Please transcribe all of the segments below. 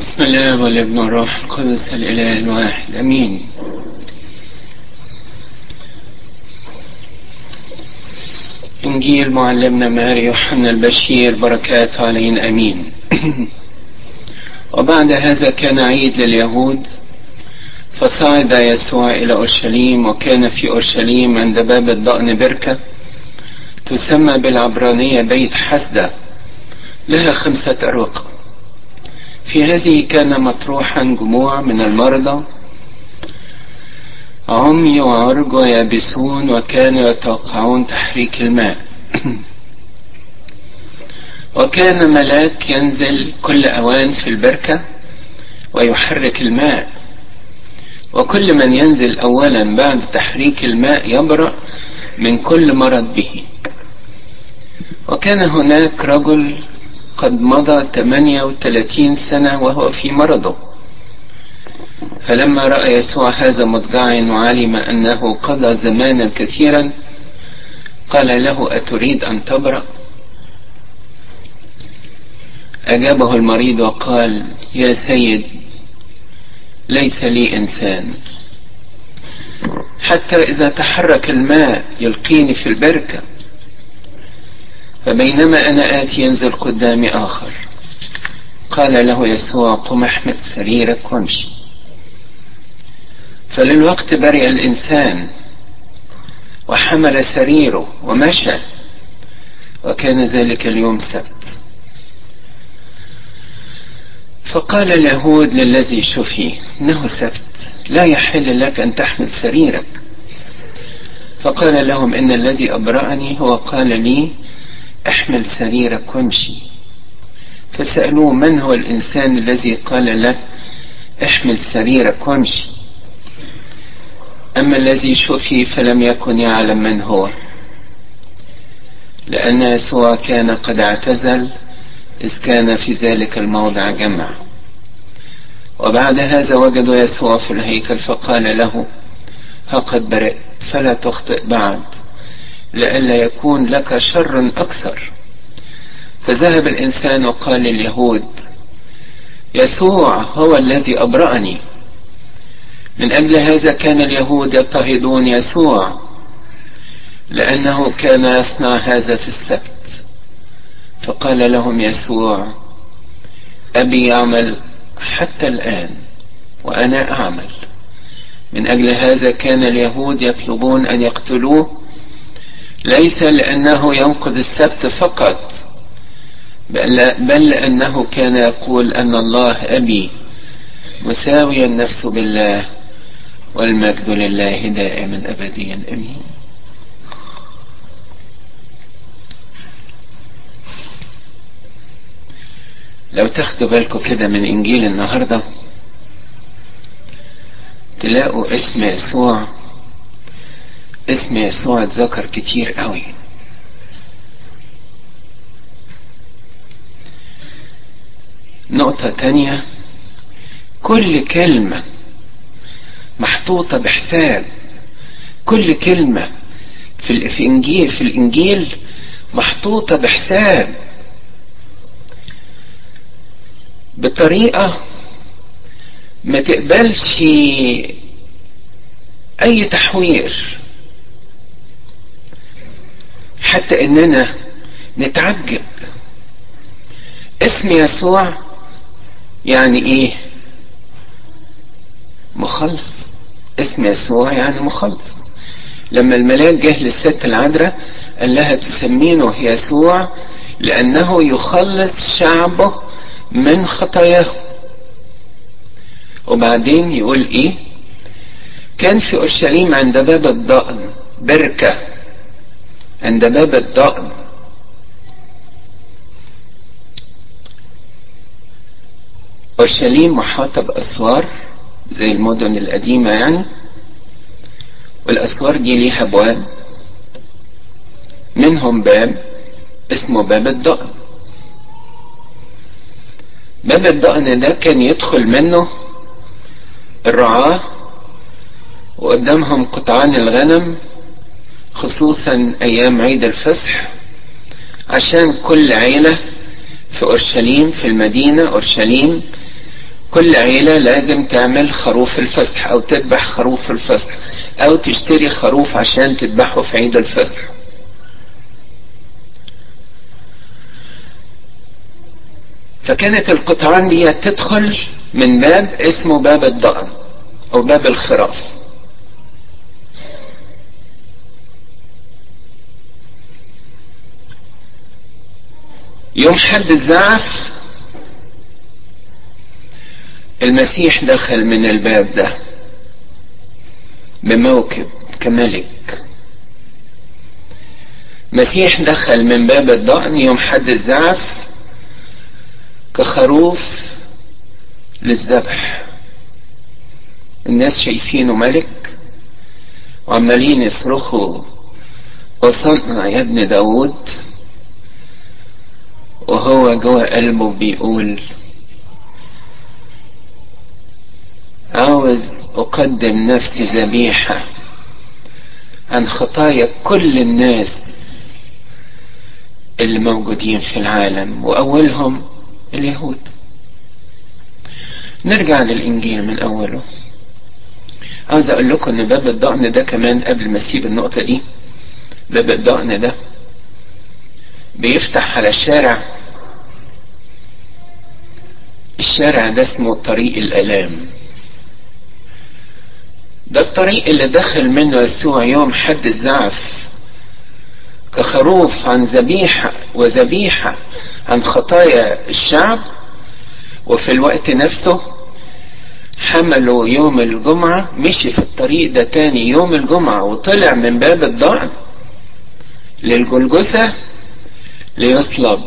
بسم الله والابن والروح القدس الإله الواحد أمين. إنجيل معلمنا ماري يوحنا البشير بركات علينا أمين. وبعد هذا كان عيد لليهود فصعد يسوع إلى أورشليم وكان في أورشليم عند باب الضأن بركة تسمى بالعبرانية بيت حسدة لها خمسة أروقة في هذه كان مطروحا جموع من المرضى. عمي وعرج ويابسون وكانوا يتوقعون تحريك الماء. وكان ملاك ينزل كل أوان في البركة ويحرك الماء. وكل من ينزل أولا بعد تحريك الماء يبرأ من كل مرض به. وكان هناك رجل قد مضى 38 سنة وهو في مرضه. فلما رأى يسوع هذا مضجعا وعلم أنه قضى زمانا كثيرا قال له أتريد أن تبرأ؟ أجابه المريض وقال يا سيد ليس لي إنسان. حتى إذا تحرك الماء يلقيني في البركة. فبينما أنا آتي ينزل قدامي آخر. قال له يسوع قم احمد سريرك وامشي. فللوقت برئ الإنسان وحمل سريره ومشى وكان ذلك اليوم سبت. فقال اليهود للذي شفي إنه سبت لا يحل لك أن تحمل سريرك. فقال لهم إن الذي أبرأني هو قال لي احمل سريرك وامشي. فسألوه من هو الإنسان الذي قال لك احمل سريرك وامشي. أما الذي شفي فلم يكن يعلم من هو. لأن يسوع كان قد اعتزل إذ كان في ذلك الموضع جمع. وبعد هذا وجدوا يسوع في الهيكل فقال له ها قد برئت فلا تخطئ بعد. لئلا يكون لك شر أكثر. فذهب الإنسان وقال لليهود يسوع هو الذي أبرأني. من أجل هذا كان اليهود يضطهدون يسوع لأنه كان يصنع هذا في السبت. فقال لهم يسوع أبي يعمل حتى الآن وأنا أعمل. من أجل هذا كان اليهود يطلبون أن يقتلوه ليس لأنه ينقض السبت فقط بل, بل لأنه كان يقول أن الله أبي مساويا النفس بالله والمجد لله دائما أبديا أمين. لو تاخدوا بالكم كده من إنجيل النهاردة تلاقوا اسم يسوع اسم يسوع اتذكر كتير قوي. نقطة تانية كل كلمة محطوطة بحساب. كل كلمة في الإنجيل في الإنجيل محطوطة بحساب. بطريقة ما تقبلش أي تحوير. حتى إننا نتعجب. اسم يسوع يعني إيه؟ مخلص. اسم يسوع يعني مخلص. لما الملاك جه للست العذراء قال لها تسمينه يسوع لأنه يخلص شعبه من خطاياه. وبعدين يقول إيه؟ كان في أورشليم عند باب الضأن بركة. عند باب الضأن أورشليم محاطة باسوار زي المدن القديمة يعني والأسوار دي ليها ابواب منهم باب اسمه باب الضأن. باب الضأن ده كان يدخل منه الرعاة وقدامهم قطعان الغنم خصوصا أيام عيد الفصح عشان كل عيلة في أورشليم في المدينة أورشليم كل عيلة لازم تعمل خروف الفصح أو تذبح خروف الفصح أو تشتري خروف عشان تذبحه في عيد الفصح. فكانت القطعان دي تدخل من باب اسمه باب الضأن أو باب الخراف. يوم حد الزعف المسيح دخل من الباب ده بموكب كملك. مسيح دخل من باب الضأن يوم حد الزعف كخروف للذبح. الناس شايفينه ملك وعمالين يصرخوا وصلنا يا ابن داود. وهو جوه قلبه بيقول. عاوز أقدم نفسي ذبيحة عن خطايا كل الناس اللي موجودين في العالم وأولهم اليهود. نرجع للإنجيل من أوله. عاوز أقول لكم إن باب الضأن ده كمان قبل ما أسيب النقطة دي باب الضأن ده بيفتح على الشارع الشارع ده اسمه طريق الآلام. ده الطريق اللي دخل منه يسوع يوم حد الزعف كخروف عن ذبيحة وذبيحة عن خطايا الشعب وفي الوقت نفسه حملوا يوم الجمعة مشي في الطريق ده تاني يوم الجمعة وطلع من باب الضأن للجلجثة ليصلب.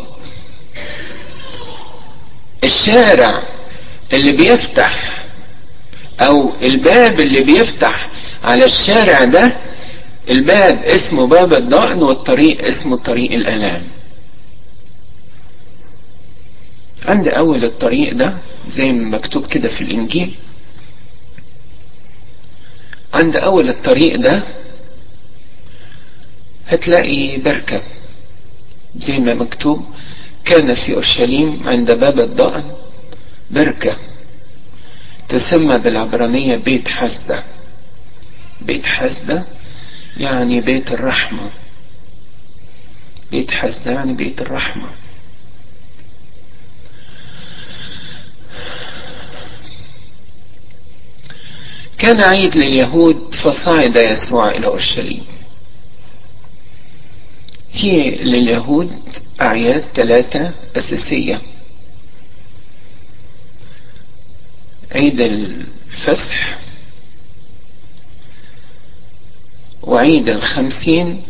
الشارع اللي بيفتح أو الباب اللي بيفتح على الشارع ده الباب اسمه باب الضأن والطريق اسمه طريق الألام. عند أول الطريق ده زي ما مكتوب كده في الإنجيل. عند أول الطريق ده هتلاقي بركة زي ما مكتوب كان في أورشليم عند باب الضأن بركة تسمى بالعبرانية بيت حسدة. بيت حسدة يعني بيت الرحمة. بيت حسدة يعني بيت الرحمة. كان عيد لليهود فصعد يسوع إلى أورشليم. في لليهود أعياد ثلاثة أساسية. عيد الفسح وعيد الخمسين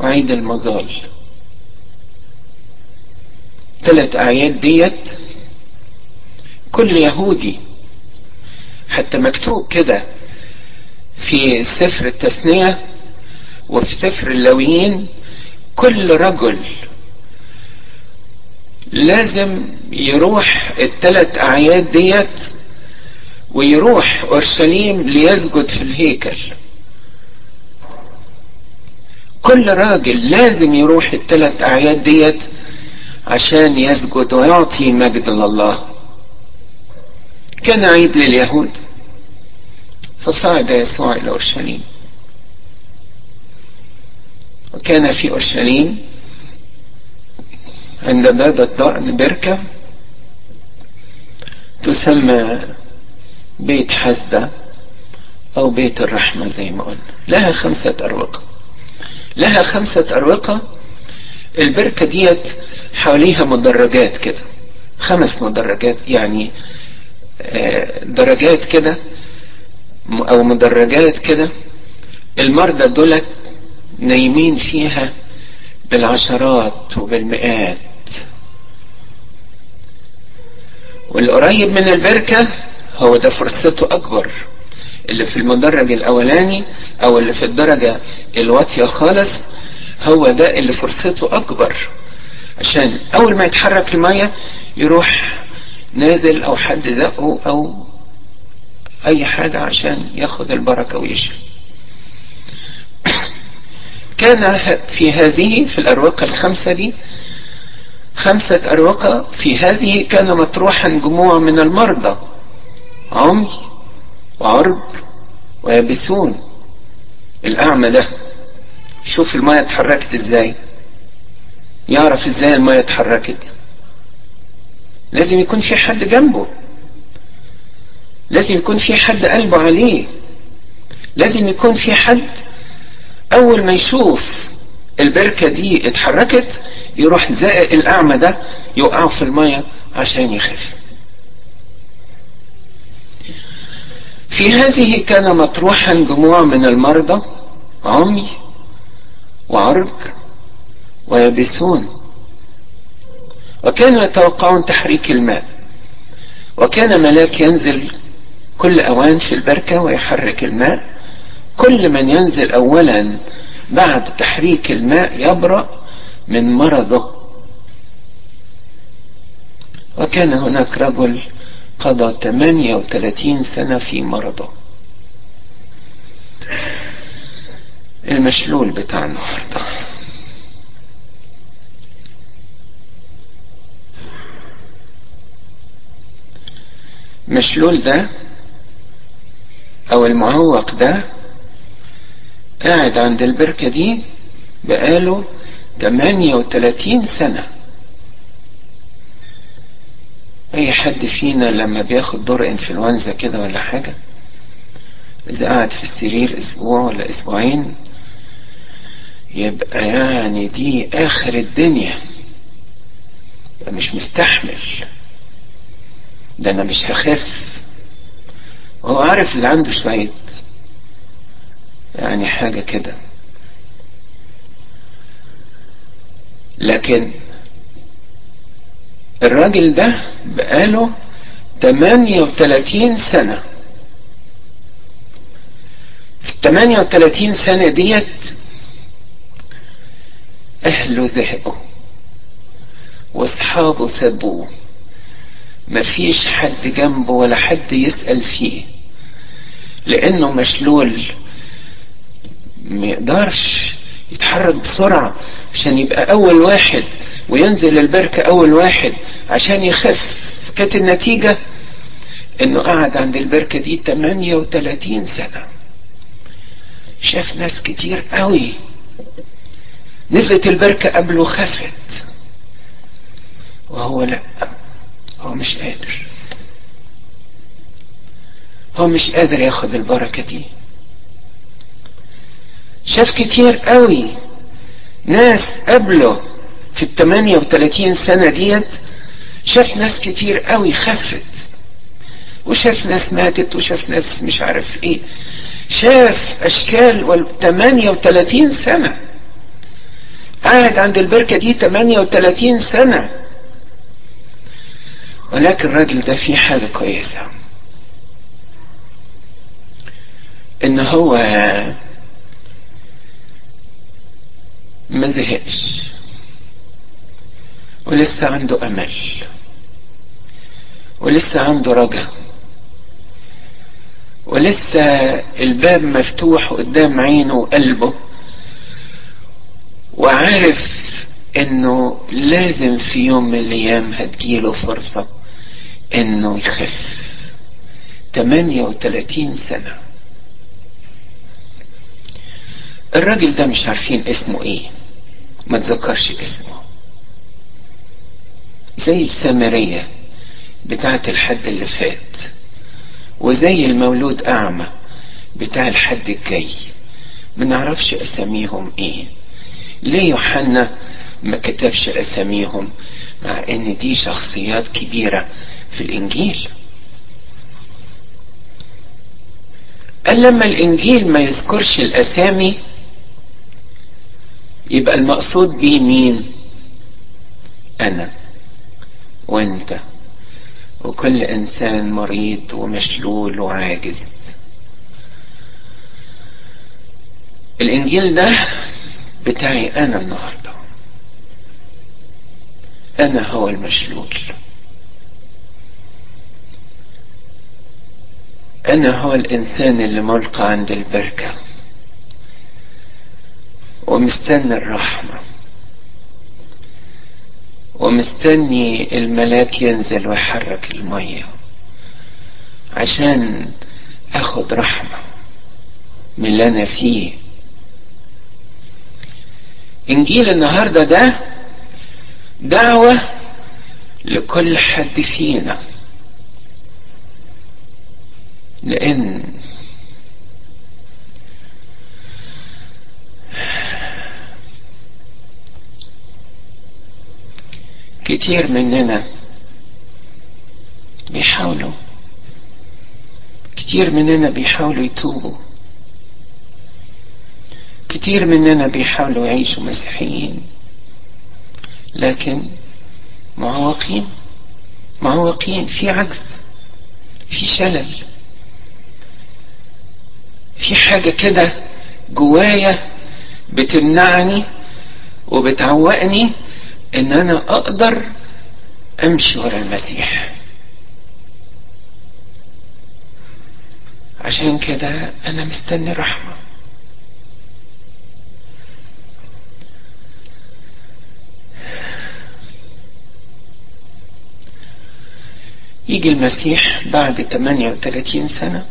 وعيد المظال. ثلاث أعياد ديت كل يهودي حتى مكتوب كده في سفر التثنية وفي سفر اللويين كل رجل لازم يروح الثلاث أعياد ديت ويروح أورشليم ليسجد في الهيكل. كل راجل لازم يروح الثلاث أعياد ديت عشان يسجد ويعطي مجد لله. كان عيد لليهود فصعد يسوع إلى أورشليم. وكان في أورشليم عند باب الضأن بركة تسمى بيت حسدة أو بيت الرحمة زي ما قلنا. لها خمسة أروقة. لها خمسة أروقة. البركة ديت حواليها مدرجات كده. خمس مدرجات يعني درجات كده أو مدرجات كده. المرضى دولت نايمين فيها بالعشرات وبالمئات. والقريب من البركة هو ده فرصته أكبر. اللي في المدرج الأولاني أو اللي في الدرجة الواطية خالص هو ده اللي فرصته أكبر. عشان أول ما يتحرك المية يروح نازل أو حد زقه أو أي حاجة عشان ياخد البركة ويشرب. كان في هذه في الأروقة الخمسة دي خمسة أروقة في هذه كان مطروحا جموع من المرضى عمي وعرج ويابسون الأعمى ده. شوف المية اتحركت إزاي. يعرف إزاي المية اتحركت. لازم يكون في حد جنبه. لازم يكون في حد قلبه عليه. لازم يكون في حد أول ما يشوف البركة دي اتحركت يروح زائق الأعمى ده يوقعه في المية عشان يخف. في هذه كان مطروحا جموع من المرضى عمي وعرج ويبسون وكانوا يتوقعون تحريك الماء. وكان ملاك ينزل كل أوان في البركة ويحرك الماء. كل من ينزل اولا بعد تحريك الماء يبرأ من مرضه. وكان هناك رجل قضى 38 سنة في مرضه. المشلول بتاع النهارده. مشلول ده أو المعوق ده قاعد عند البركة دي بقاله 38 سنة. أي حد فينا لما بياخد دور إنفلونزا كده ولا حاجة إذا قعد في السرير أسبوع ولا أسبوعين يبقى يعني دي آخر الدنيا. مش مستحمل. ده أنا مش هخف وهو عارف اللي عنده شوية يعني حاجة كده. لكن الراجل ده بقاله 38 سنة. في ال 38 سنة ديت أهله زهقوا وأصحابه سابوه. مفيش حد جنبه ولا حد يسأل فيه لأنه مشلول. ما يقدرش يتحرك بسرعة عشان يبقى أول واحد وينزل البركة أول واحد عشان يخف. كانت النتيجة إنه قعد عند البركة دي 38 سنة. شاف ناس كتير قوي. نزلت البركة قبله خفت وهو لأ هو مش قادر. هو مش قادر ياخد البركة دي. شاف كتير قوي. ناس قبله في ال 38 سنة ديت شاف ناس كتير قوي خفت. وشاف ناس ماتت وشاف ناس مش عارف إيه. شاف أشكال وال 38 سنة. قاعد عند البركة دي 38 سنة. ولكن الراجل ده فيه حاجة كويسة. إن هو ما زهقش. ولسه عنده أمل. ولسه عنده رجا ولسه الباب مفتوح قدام عينه وقلبه. وعارف إنه لازم في يوم من الأيام هتجيله فرصة إنه يخف. 38 سنة. الراجل ده مش عارفين اسمه إيه. ما تذكرش اسمه. زي السامرية بتاعت الحد اللي فات وزي المولود أعمى بتاع الحد الجاي. ما نعرفش أساميهم إيه. ليه يوحنا ما كتبش أساميهم مع إن دي شخصيات كبيرة في الإنجيل؟ قال لما الإنجيل ما يذكرش الأسامي يبقى المقصود بيه مين؟ أنا وأنت. وكل إنسان مريض ومشلول وعاجز. الإنجيل ده بتاعي أنا النهارده. أنا هو المشلول. أنا هو الإنسان اللي ملقى عند البركة. ومستنى الرحمة. ومستني الملاك ينزل ويحرك المية عشان اخد رحمة من اللي أنا فيه. إنجيل النهاردة ده دعوة لكل حد فينا. لأن كتير مننا بيحاولوا. كتير مننا بيحاولوا يتوبوا. كتير مننا بيحاولوا يعيشوا مسيحيين. لكن معوقين معوقين في عجز في شلل في حاجة كده جوايا بتمنعني وبتعوقني ان أنا أقدر أمشي ورا المسيح. عشان كده أنا مستني رحمة. يجي المسيح بعد 38 سنة.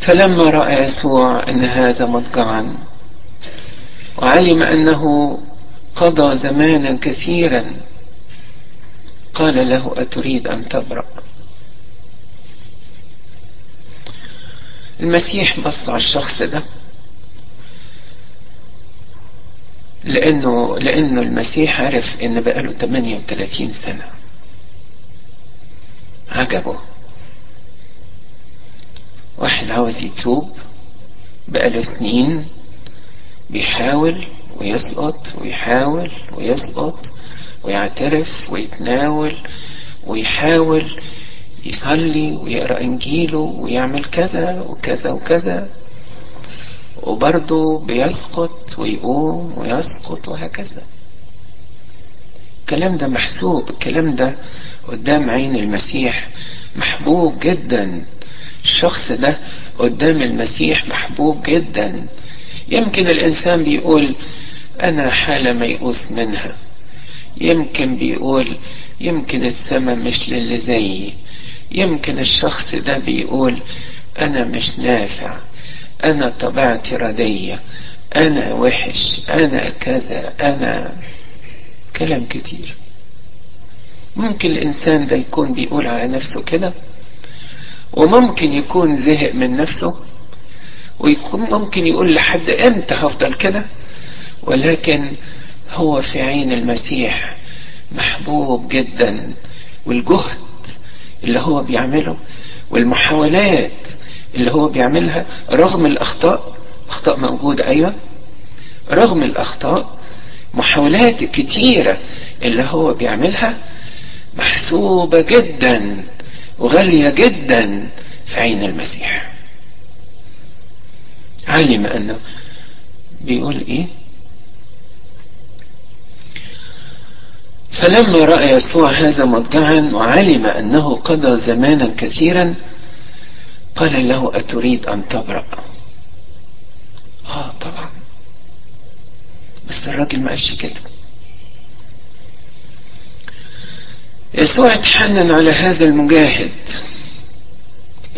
فلما رأى يسوع أن هذا مضجعا وعلم أنه قضى زمانا كثيرا. قال له أتريد أن تبرأ؟ المسيح بص على الشخص ده لأنه لأنه المسيح عرف إن بقاله 38 سنة. عجبه. واحد عاوز يتوب بقاله سنين. بيحاول ويسقط ويحاول ويسقط ويعترف ويتناول ويحاول يصلي ويقرأ إنجيله ويعمل كذا وكذا وكذا. وبرضه بيسقط ويقوم ويسقط وهكذا. الكلام ده محسوب الكلام ده قدام عين المسيح محبوب جدا. الشخص ده قدام المسيح محبوب جدا. يمكن الإنسان بيقول أنا حالة ميؤوس منها. يمكن بيقول يمكن السماء مش للي زيي. يمكن الشخص ده بيقول أنا مش نافع. أنا طبيعتي ردية. أنا وحش. أنا كذا. أنا كلام كتير. ممكن الإنسان ده يكون بيقول على نفسه كده؟ وممكن يكون زهق من نفسه؟ ويكون ممكن يقول لحد إمتى هفضل كده ولكن هو في عين المسيح محبوب جدا والجهد اللي هو بيعمله والمحاولات اللي هو بيعملها رغم الأخطاء أخطاء موجودة أيوة رغم الأخطاء محاولات كتيرة اللي هو بيعملها محسوبة جدا وغالية جدا في عين المسيح. علم أنه بيقول إيه؟ فلما رأى يسوع هذا مضجعا وعلم أنه قضى زمانا كثيرا قال له أتريد أن تبرأ؟ آه طبعا. بس الراجل ما قالش كده. يسوع اتحنن على هذا المجاهد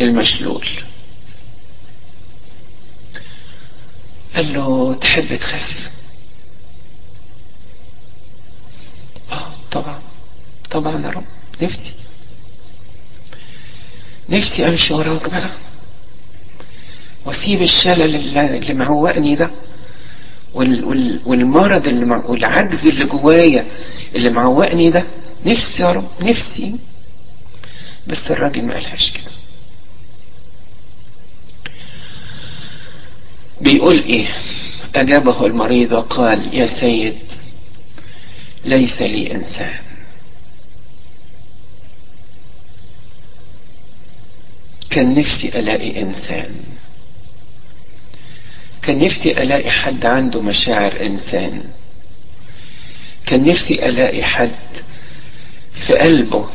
المشلول. قال له تحب تخف آه طبعا. طبعا يا رب. نفسي. نفسي أمشي وراك بقى. وأسيب الشلل اللي, معوقني ده وال وال والمرض اللي والعجز اللي جوايا اللي معوقني ده. نفسي يا رب. نفسي. بس الراجل ما قالهاش كده. بيقول إيه أجابه المريض وقال يا سيد ليس لي إنسان. كان نفسي الاقي إنسان. كان نفسي الاقي حد عنده مشاعر إنسان. كان نفسي الاقي حد في قلبه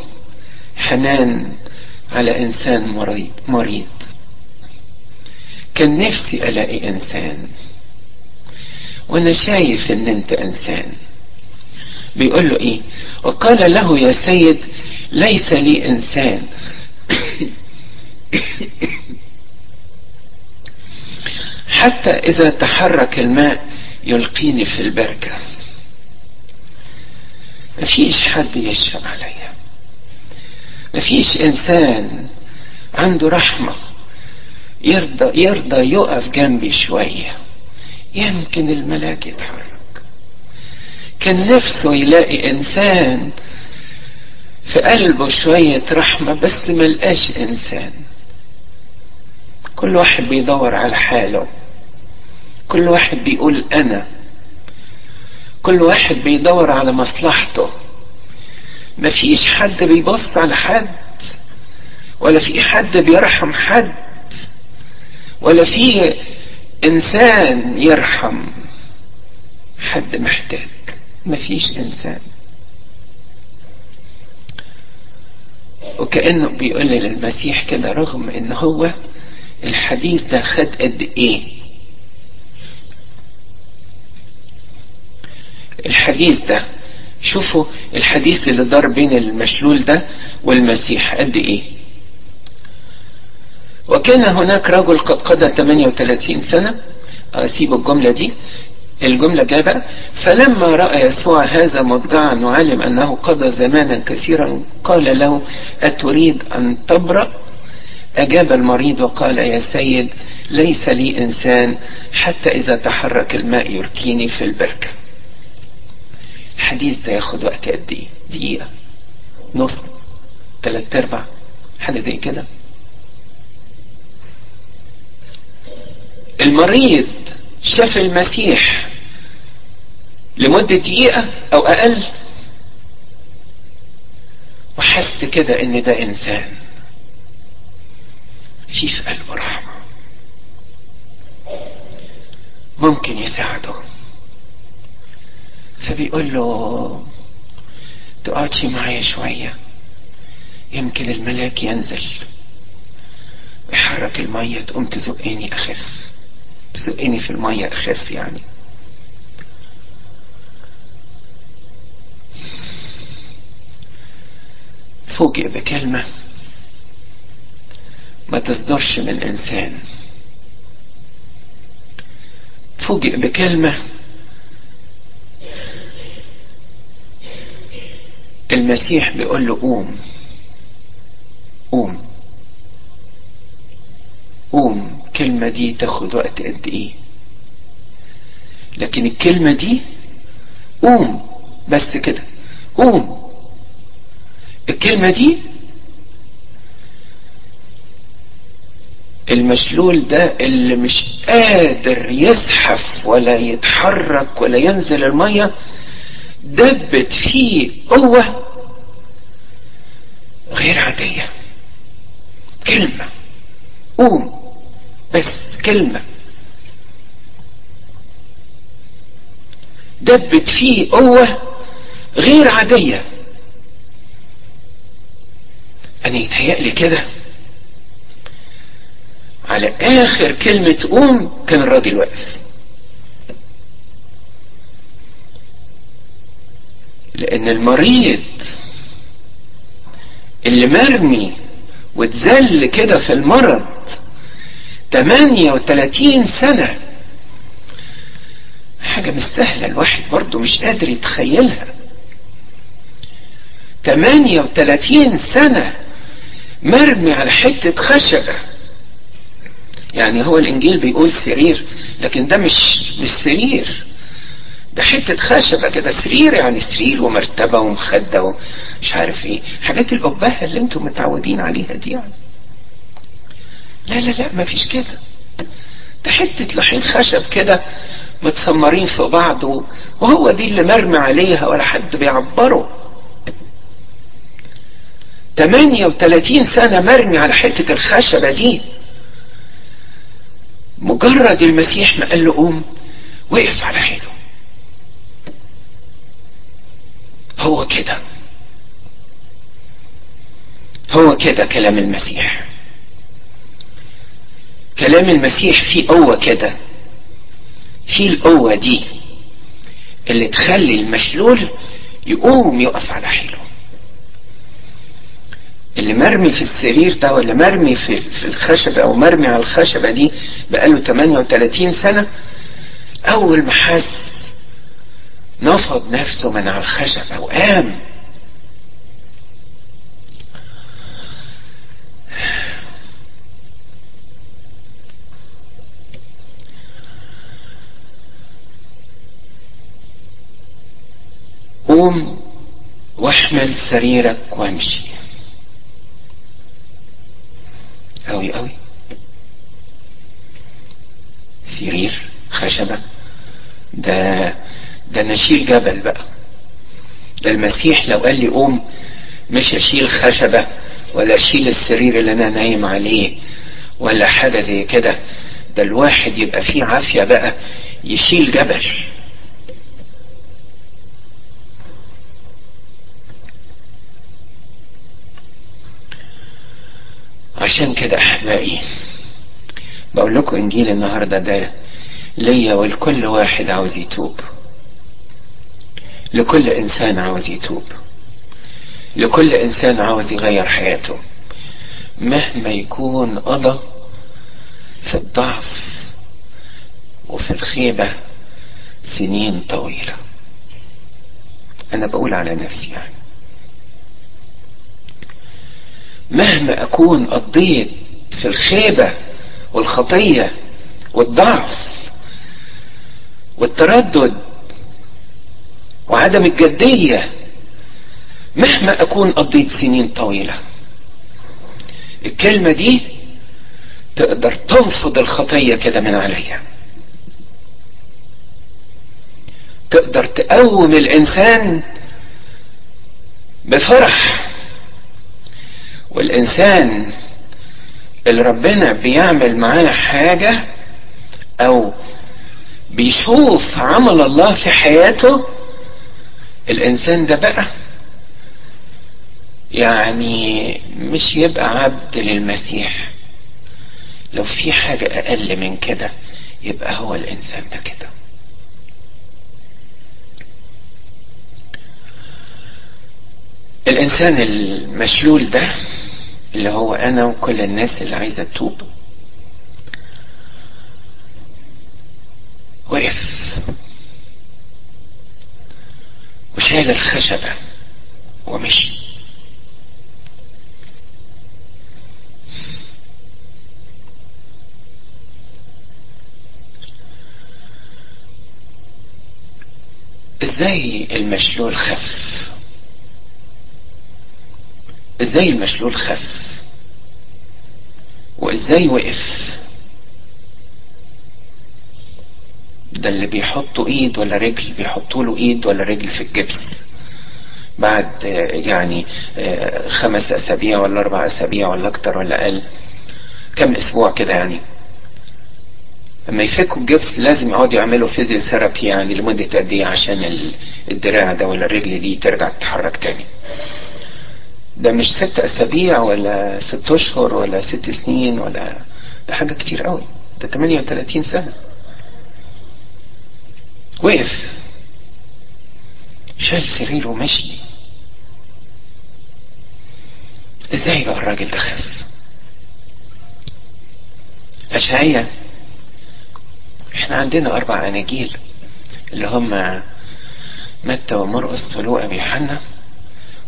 حنان على إنسان مريض مريض. كان نفسي الاقي إنسان. وأنا شايف ان انت إنسان. بيقول له إيه؟ وقال له يا سيد ليس لي إنسان. حتى إذا تحرك الماء يلقيني في البركة. مفيش حد يشفق عليا. مفيش إنسان عنده رحمة. يرضى يرضى يقف جنبي شوية. يمكن الملاك يتحرك. كان نفسه يلاقي إنسان في قلبه شوية رحمة بس ملقاش إنسان. كل واحد بيدور على حاله. كل واحد بيقول أنا. كل واحد بيدور على مصلحته. مفيش حد بيبص على حد ولا في حد بيرحم حد. ولا في إنسان يرحم حد محتاج. مفيش إنسان. وكأنه بيقول للمسيح كده رغم إن هو الحديث ده خد قد إيه. الحديث ده شوفوا الحديث اللي دار بين المشلول ده والمسيح قد إيه. وكان هناك رجل قد قضى 38 سنة اسيب الجملة دي. الجملة جابة فلما رأى يسوع هذا مضجعا وعلم أنه قضى زمانا كثيرا قال له أتريد أن تبرأ؟ أجاب المريض وقال يا سيد ليس لي إنسان حتى إذا تحرك الماء يركيني في البركة. الحديث ده ياخد وقت قد إيه؟ دقيقة نص ثلاث ارباع حاجة زي كده. المريض شاف المسيح لمدة دقيقة أو أقل وحس كده إن ده إنسان. في في قلبه رحمة ممكن يساعده. فبيقول له تقعدش معايا شوية يمكن الملاك ينزل ويحرك المية تقوم تزقني أخف. تزقني في المية أخف يعني. فوجئ بكلمة ما تصدرش من إنسان. فوجئ بكلمة المسيح بيقول له قوم قوم. قوم الكلمة دي تاخد وقت قد إيه؟ لكن الكلمة دي قوم بس كده قوم. الكلمة دي المشلول ده اللي مش قادر يزحف ولا يتحرك ولا ينزل المية دبت فيه قوة غير عادية. كلمة قوم. بس كلمة. دبت فيه قوة غير عادية. أنا يتهيألي كده. على آخر كلمة قوم كان الراجل واقف. لأن المريض اللي مرمي واتذل كده في المرض 38 سنة. حاجة مستاهلة الواحد برضه مش قادر يتخيلها. 38 سنة مرمي على حتة خشبة. يعني هو الإنجيل بيقول سرير لكن ده مش مش سرير. ده حتة خشبة كده سرير يعني سرير ومرتبة ومخدة ومش عارف إيه. حاجات الأبهة اللي أنتم متعودين عليها دي يعني. لا لا لا مفيش كده. ده حتة لحين خشب كده متسمرين في بعض وهو دي اللي مرمي عليها ولا حد بيعبره. 38 سنة مرمي على حتة الخشبة دي. مجرد المسيح ما قال له قوم وقف على حيله. هو كده. هو كده كلام المسيح. كلام المسيح فيه قوة كده. فيه القوة دي اللي تخلي المشلول يقوم يقف على حيله. اللي مرمي في السرير ده ولا مرمي في, في الخشبة أو مرمي على الخشبة دي بقاله 38 سنة أول ما حس نفض نفسه من على الخشبة وقام قوم واحمل سريرك وامشي. أوي أوي. سرير خشبة ده ده نشيل جبل بقى. ده المسيح لو قال لي قوم مش اشيل خشبة ولا أشيل السرير اللي أنا نايم عليه ولا حاجة زي كده. ده الواحد يبقى فيه عافية بقى يشيل جبل. عشان كده أحبائي. بقول لكم إنجيل النهارده ده ليا ولكل واحد عاوز يتوب. لكل إنسان عاوز يتوب. لكل إنسان عاوز يغير حياته. مهما يكون قضى في الضعف وفي الخيبة سنين طويلة. أنا بقول على نفسي يعني. مهما أكون قضيت في الخيبة والخطية والضعف والتردد وعدم الجدية مهما أكون قضيت سنين طويلة. الكلمة دي تقدر تنفض الخطية كده من عليا تقدر تقوم الإنسان بفرح والإنسان اللي ربنا بيعمل معاه حاجة أو بيشوف عمل الله في حياته الإنسان ده بقى يعني مش يبقى عبد للمسيح. لو في حاجة أقل من كده يبقى هو الإنسان ده كده. الإنسان المشلول ده اللي هو أنا وكل الناس اللي عايزة تتوب. وقف. وشال الخشبة. ومشي. إزاي المشلول خف؟ إزاي المشلول خف؟ وإزاي وقف؟ ده اللي بيحطوا إيد ولا رجل؟ بيحطوا له إيد ولا رجل في الجبس؟ بعد يعني خمس أسابيع ولا أربع أسابيع ولا أكتر ولا أقل؟ كم أسبوع كده يعني؟ لما يفكوا الجبس لازم يقعدوا يعملوا physiotherapy يعني لمدة قد إيه عشان الدراع ده ولا الرجل دي ترجع تتحرك تاني. ده مش ست أسابيع ولا ست أشهر ولا ست سنين ولا ده حاجة كتير قوي. ده 38 سنة. وقف. شال سريره ومشي. إزاي بقى الراجل ده خف اشعية إحنا عندنا أربع آناجيل اللي هم متى ومرقس ولوقا بيوحنا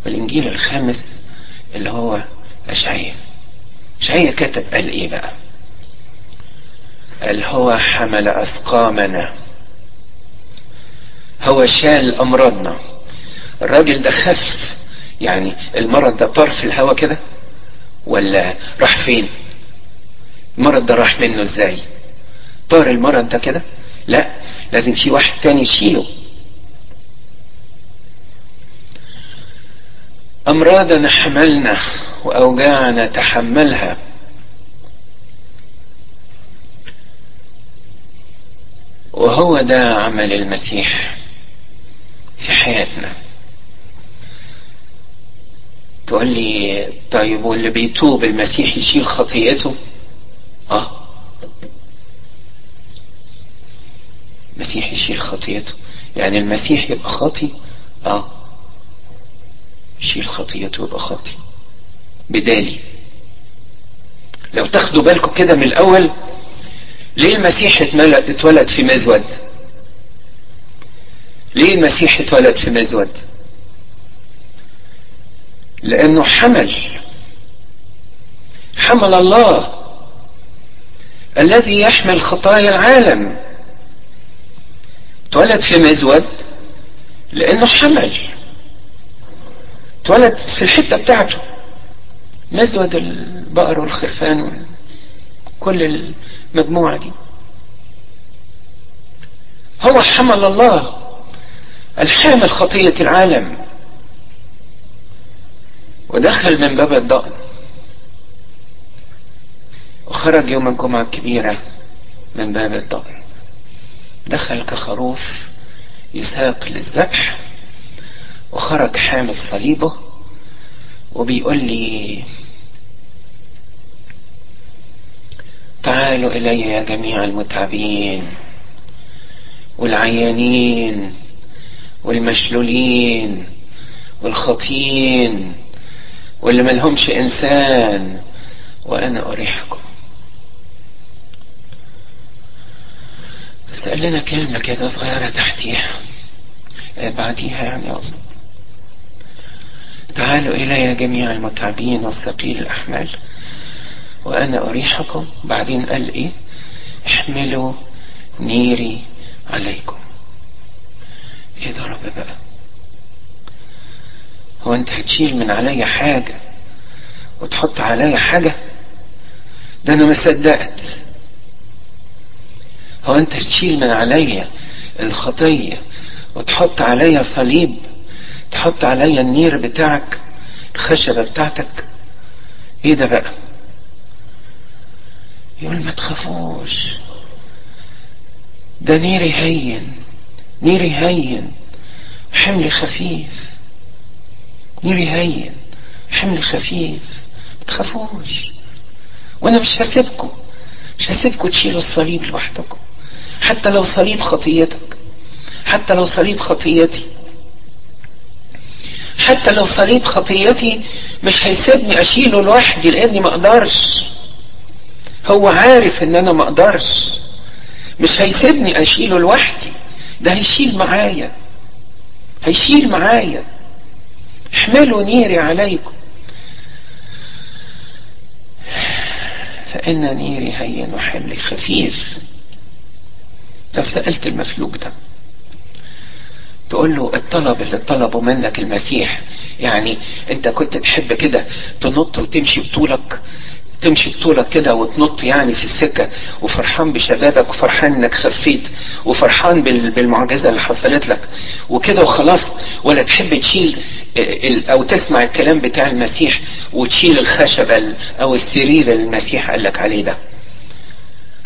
والإنجيل الخامس اللي هو اشعية اشعية كتب قال إيه بقى قال هو حمل أسقامنا. هو شال أمراضنا. الراجل ده خف. يعني المرض ده طار في الهوا كده؟ ولا راح فين؟ المرض ده راح منه إزاي؟ طار المرض ده كده؟ لا لازم في واحد تاني يشيله. أمراضنا حملنا وأوجاعنا تحملها. وهو ده عمل المسيح في حياتنا. تقول لي طيب واللي بيتوب المسيح يشيل خطيئته؟ آه. المسيح يشيل خطيئته. يعني المسيح يبقى خاطي آه. يشيل خطيته يبقى خاطي بدالي. لو تاخدوا بالكم كده من الأول ليه المسيح اتولد في مزود؟ ليه المسيح اتولد في مزود؟ لأنه حمل. حمل الله الذي يحمل خطايا العالم. اتولد في مزود لأنه حمل. اتولد في الحتة بتاعته. مزود البقر والخرفان وكل المجموعة دي. هو حمل الله الحامل خطية العالم. ودخل من باب الضأن. وخرج يوم الجمعة الكبيرة من باب الضأن. دخل كخروف يساق للذبح. وخرج حامل صليبه وبيقول لي تعالوا إلي يا جميع المتعبين والعيانين والمشلولين والخطين واللي ملهمش إنسان وأنا أريحكم. بس قال لنا كلمة كده صغيرة تحتيها. بعديها يعني أقصد. تعالوا إلي جميع المتعبين والثقيل الأحمال. وأنا أريحكم. بعدين قال إيه؟ احملوا نيري عليكم. إيه ده رب بقى؟ هو أنت هتشيل من عليا حاجة وتحط عليا حاجة؟ ده أنا ما صدقت. هو أنت تشيل من عليا الخطية وتحط عليا صليب؟ تحط عليا النير بتاعك الخشبة بتاعتك. إيه ده بقى؟ يقول ما تخافوش. ده نيري هين نيري هين حملي خفيف. نيري هين حملي خفيف. ما تخافوش. وأنا مش هسيبكم مش هسيبكم تشيلوا الصليب لوحدكم. حتى لو صليب خطيتك حتى لو صليب خطيتي. حتى لو صليب خطيتي مش هيسيبني أشيله لوحدي لأني ما أقدرش. هو عارف إن أنا ما أقدرش. مش هيسيبني أشيله لوحدي. ده هيشيل معايا. هيشيل معايا. احملوا نيري عليكم. فإن نيري هين وحملي خفيف. لو سألت المفلوج ده. تقول له الطلب اللي طلبه منك المسيح يعني انت كنت تحب كده تنط وتمشي بطولك تمشي بطولك كده وتنط يعني في السكة وفرحان بشبابك وفرحان انك خفيت وفرحان بالمعجزة اللي حصلت لك. وكده وخلاص ولا تحب تشيل أو تسمع الكلام بتاع المسيح وتشيل الخشبة أو السرير اللي المسيح قال لك عليه ده.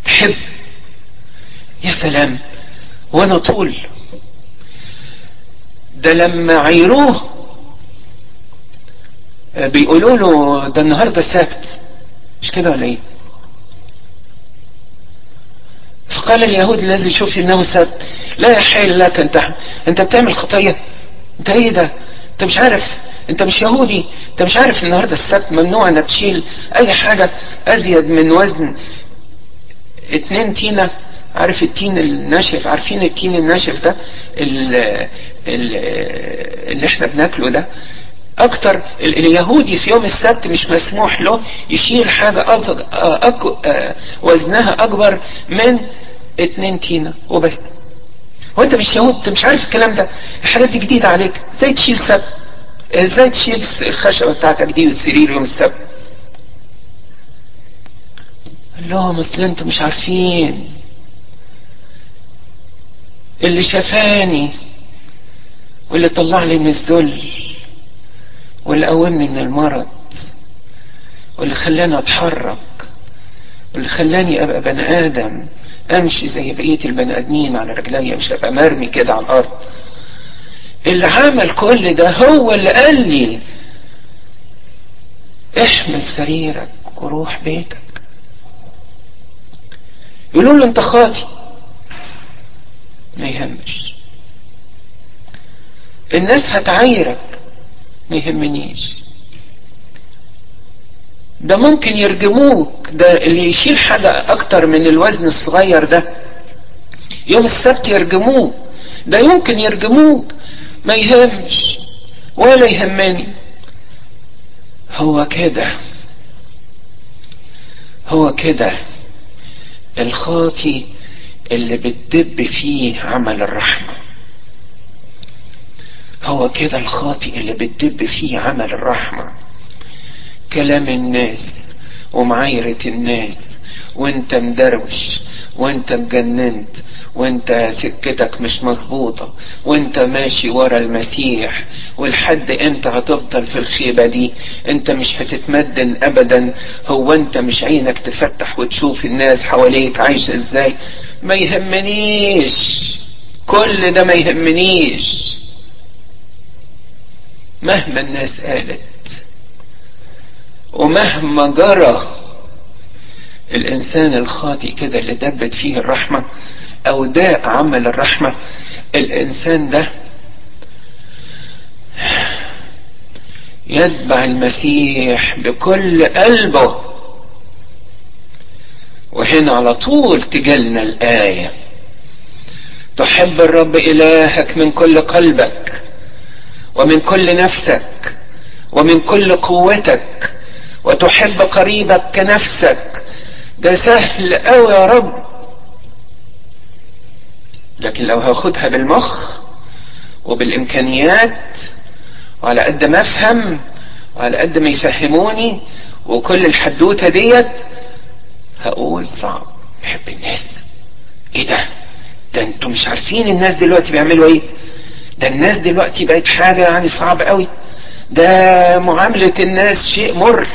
تحب. يا سلام. وأنا طول ده لما عيروه بيقولوا له ده النهارده السبت. مش كده ولا إيه؟ فقال اليهود الذي يشوف إنه سبت لا يحل لك انت أنت بتعمل خطية. أنت إيه ده؟ أنت مش عارف. أنت مش يهودي. أنت مش عارف النهارده السبت ممنوع إنك تشيل أي حاجة أزيد من وزن. اتنين تينة عارف التين الناشف؟ عارفين التين الناشف ده؟ اللي, إحنا بناكله ده أكتر. اليهودي في يوم السبت مش مسموح له يشيل حاجة أزغ... أك... وزنها أكبر من اتنين تينة وبس. وانت مش يهود انت مش عارف الكلام ده. الحاجات دي جديدة عليك. إزاي تشيل سبت إزاي تشيل الخشبة بتاعتك دي والسرير يوم السبت؟ قال لهم اصل أنتوا مش عارفين. اللي شفاني واللي طلعني من الذل واللي قومني من المرض واللي خلاني أتحرك واللي خلاني أبقى بني آدم أمشي زي بقية البني آدمين على رجلي مش أبقى مرمي كده على الأرض. اللي عمل كل ده هو اللي قال لي احمل سريرك وروح بيتك. يقولوا له أنت خاطي ما يهمش. الناس هتعايرك ما يهمنيش. ده ممكن يرجموك ده اللي يشيل حاجة أكتر من الوزن الصغير ده. يوم السبت يرجموه ده يمكن يرجموك ما يهمش ولا يهمني. هو كده هو كده. الخاطي اللي بتدب فيه عمل الرحمة. هو كده الخاطئ اللي بتدب فيه عمل الرحمة. كلام الناس ومعايرة الناس وانت مدروش وانت اتجننت وانت سكتك مش مظبوطة وانت ماشي ورا المسيح ولحد انت هتفضل في الخيبة دي. انت مش هتتمدن ابدا. هو انت مش عينك تفتح وتشوف الناس حواليك عايشة إزاي؟ ما يهمنيش. كل ده ما يهمنيش. مهما الناس قالت ومهما جرى الإنسان الخاطئ كده اللي دبت فيه الرحمة أو داء عمل الرحمة الإنسان ده يتبع المسيح بكل قلبه. وهنا على طول تجلنا الآية. تحب الرب إلهك من كل قلبك. ومن كل نفسك ومن كل قوتك وتحب قريبك كنفسك. ده سهل قوي يا رب. لكن لو هاخدها بالمخ وبالإمكانيات وعلى قد ما أفهم وعلى قد ما يفهموني وكل الحدوتة ديت هقول صعب. بحب الناس. إيه ده؟ ده أنتوا مش عارفين الناس دلوقتي بيعملوا إيه؟ ده الناس دلوقتي بقت حاجة يعني صعب قوي. ده معاملة الناس شيء مر.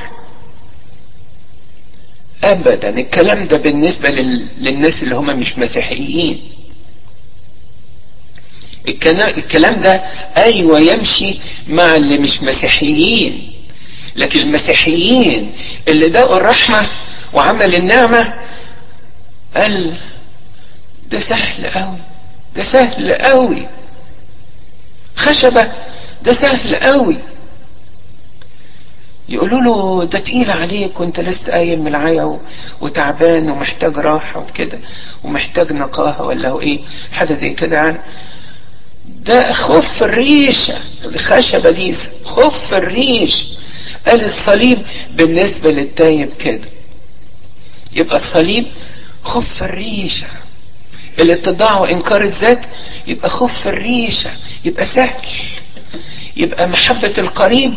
ابدا الكلام ده بالنسبة لل... للناس اللي هم مش مسيحيين. الكلام ده أيوه يمشي مع اللي مش مسيحيين. لكن المسيحيين اللي دقوا الرحمة وعمل النعمة قال ده سهل قوي ده سهل قوي. خشبة. ده سهل قوي. يقولوا له ده تقيل عليك وانت لسه قايم من العيا وتعبان ومحتاج راحة وكده ومحتاج نقاهة ولا إيه حاجة زي كده يعني. ده خف الريشة الخشبة دي خف الريش. قال الصليب بالنسبة للتايب كده. يبقى الصليب خف الريشة الاتضاع وإنكار الذات يبقى خف الريشة يبقى سهل يبقى محبة القريب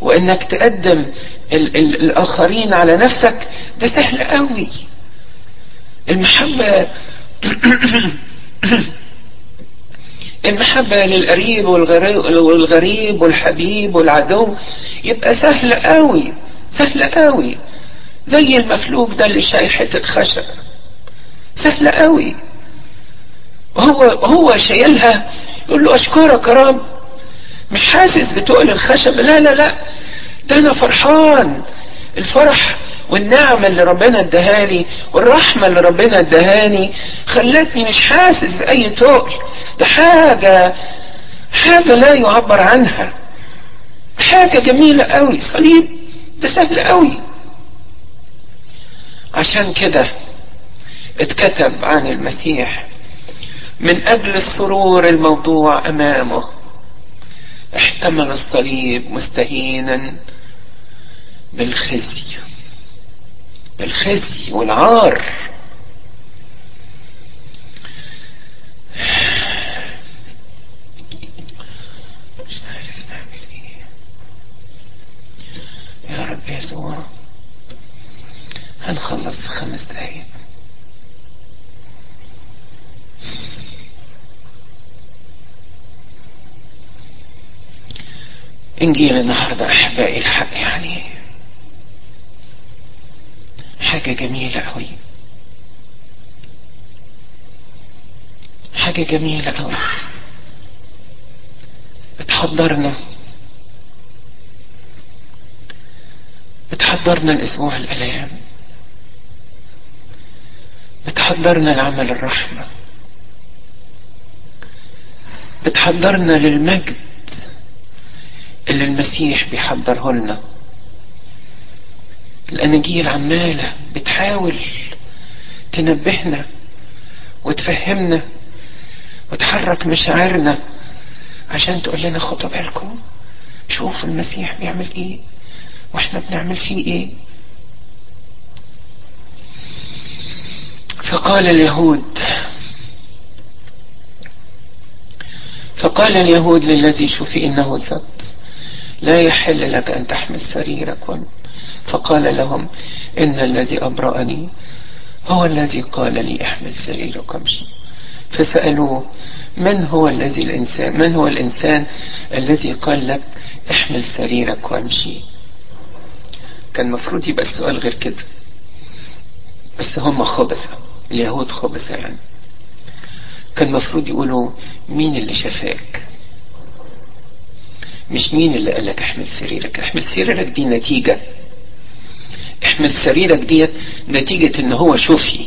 وإنك تقدم ال ال الآخرين على نفسك ده سهل قوي. المحبة المحبة للقريب والغريب والحبيب والعدو يبقى سهل قوي سهل قوي. زي المفلوج ده اللي شايل حتة خشب سهل قوي. وهو هو شايلها يقول له أشكرك يا رب. مش حاسس بتقل الخشب؟ لا لا لا. ده أنا فرحان. الفرح والنعمة اللي ربنا ادهاني والرحمة اللي ربنا ادهاني خلتني مش حاسس بأي تقل. ده حاجة حاجة لا يعبر عنها. حاجة جميلة قوي صليب. ده سهل قوي عشان كده اتكتب عن المسيح من أجل السرور الموضوع أمامه. احتمل الصليب مستهينا بالخزي. بالخزي والعار. مش عارف نعمل إيه. يا رب يسوع هنخلص خمس دقايق. انجيل النهارده أحبائي الحق يعني حاجة جميلة قوي حاجة جميلة قوي بتحضرنا بتحضرنا الأسبوع الالام بتحضرنا لعمل الرحمة. بتحضرنا للمجد اللي المسيح بيحضره لنا. الأناجيل عمالة بتحاول تنبهنا وتفهمنا وتحرك مشاعرنا عشان تقول لنا خدوا بالكم شوفوا المسيح بيعمل إيه وإحنا بنعمل فيه إيه. فقال اليهود فقال اليهود للذي شفي إنه سبت لا يحل لك أن تحمل سريرك. فقال لهم إن الذي أبرأني هو الذي قال لي أحمل سريرك وامشي فسألوه من هو الذي الإنسان من هو الإنسان الذي قال لك أحمل سريرك وأمشي؟ كان المفروض يبقى السؤال غير كده. بس هم خبثة اليهود خبثة يعني. كان المفروض يقولوا مين اللي شفاك؟ مش مين اللي قال لك احمل سريرك احمل سريرك دي نتيجة. احمل سريرك ديت نتيجة إن هو شفي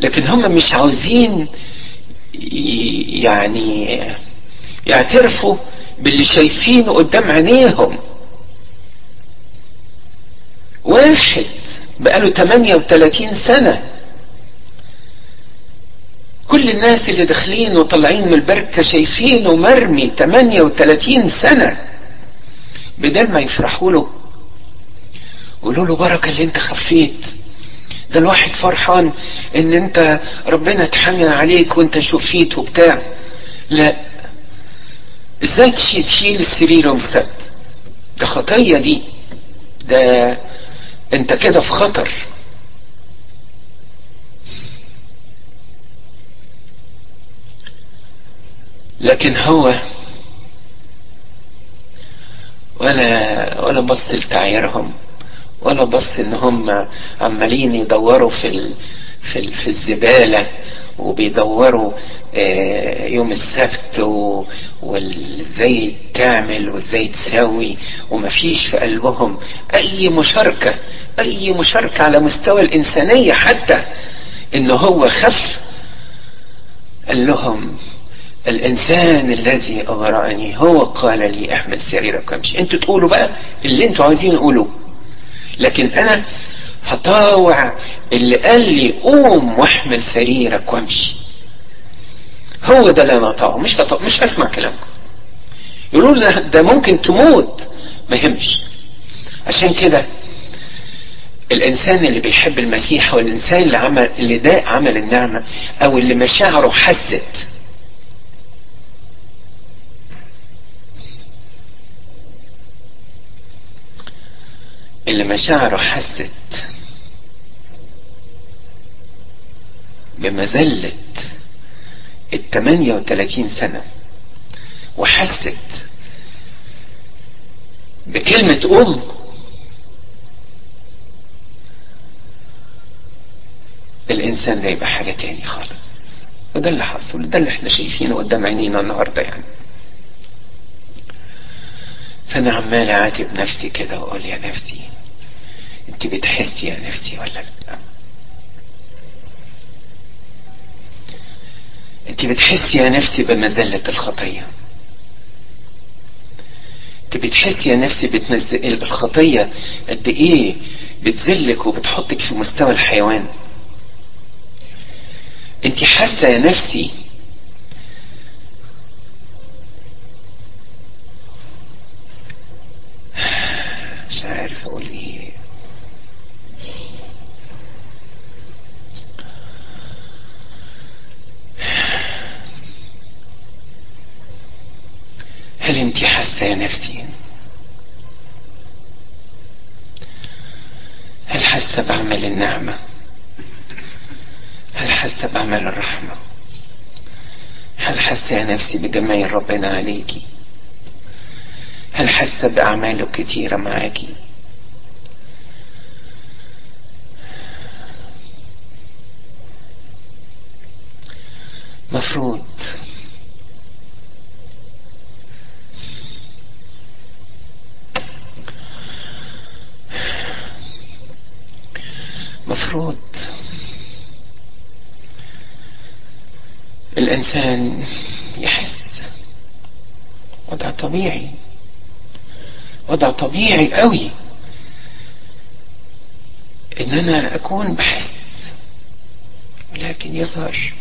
لكن هم مش عاوزين يعني يعترفوا باللي شايفينه قدام عينيهم. واحد بقاله 38 سنة كل الناس اللي داخلين وطالعين من البركة شايفينه مرمي 38 سنة بدل ما يفرحوا له قولوا له بركة اللي انت خفيت. ده الواحد فرحان ان انت ربنا اتحنن عليك وانت شفيت وبتاع. لا. إزاي تشيل السرير ومسد ده خطية دي. ده انت كده في خطر. لكن هو ولا ولا بص لتعييرهم ولا بص إن هم عمالين يدوروا في ال في, ال في الزبالة وبيدوروا يوم السبت وإزاي تعمل وإزاي تسوي ومفيش في قلبهم أي مشاركة أي مشاركة على مستوى الإنسانية حتى إن هو خف قال لهم الإنسان الذي اغرأني هو قال لي احمل سريرك وامشي أنتوا تقولوا بقى اللي أنتوا عايزين تقولوه لكن أنا هطاوع اللي قال لي قوم واحمل سريرك وامشي هو ده اللي أنا اطاوعه مش هطاوع مش هسمع كلامكم. يقولوا لنا ده ممكن تموت. ما يهمش. عشان كده الإنسان اللي بيحب المسيح هو الانسان اللي عمل اللي ده عمل النعمة أو اللي مشاعره حست اللي مشاعره حست بمذلة ال 38 سنة وحست بكلمة أم الإنسان ده يبقى حاجة تاني خالص. وده اللي حصل ده اللي إحنا شايفينه قدام عينينا النهاردة يعني. فأنا عمال أعاتب نفسي كده وأقول يا نفسي أنت بتحسي يا نفسي ولا لا؟ أنت بتحسي يا نفسي بمذلة الخطية. أنت بتحسي يا نفسي بتنزل الخطية قد إيه بتذلك وبتحطك في مستوى الحيوان. أنت حاسة يا نفسي مش عارف أقول إيه. هل انت حاسة يا نفسي؟ هل حاسة بعمل النعمة؟ هل حاسة بعمل الرحمة؟ هل حاسة يا نفسي بجمال ربنا عليكي هل حاسة باعماله كتيرة معاكي مفروض الإنسان يحس. وضع طبيعي. وضع طبيعي قوي. ان أنا أكون بحس. ولكن يظهر.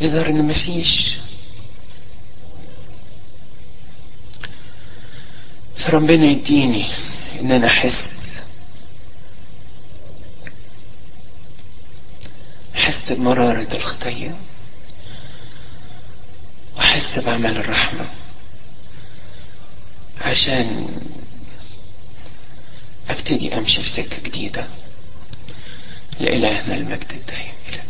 يظهر إن مفيش. فربنا يديني إن أنا أحس. أحس بمرارة الخطية واحس بعمل الرحمة. عشان أبتدي أمشي في سكة جديدة لإلهنا المجد الدائم إلى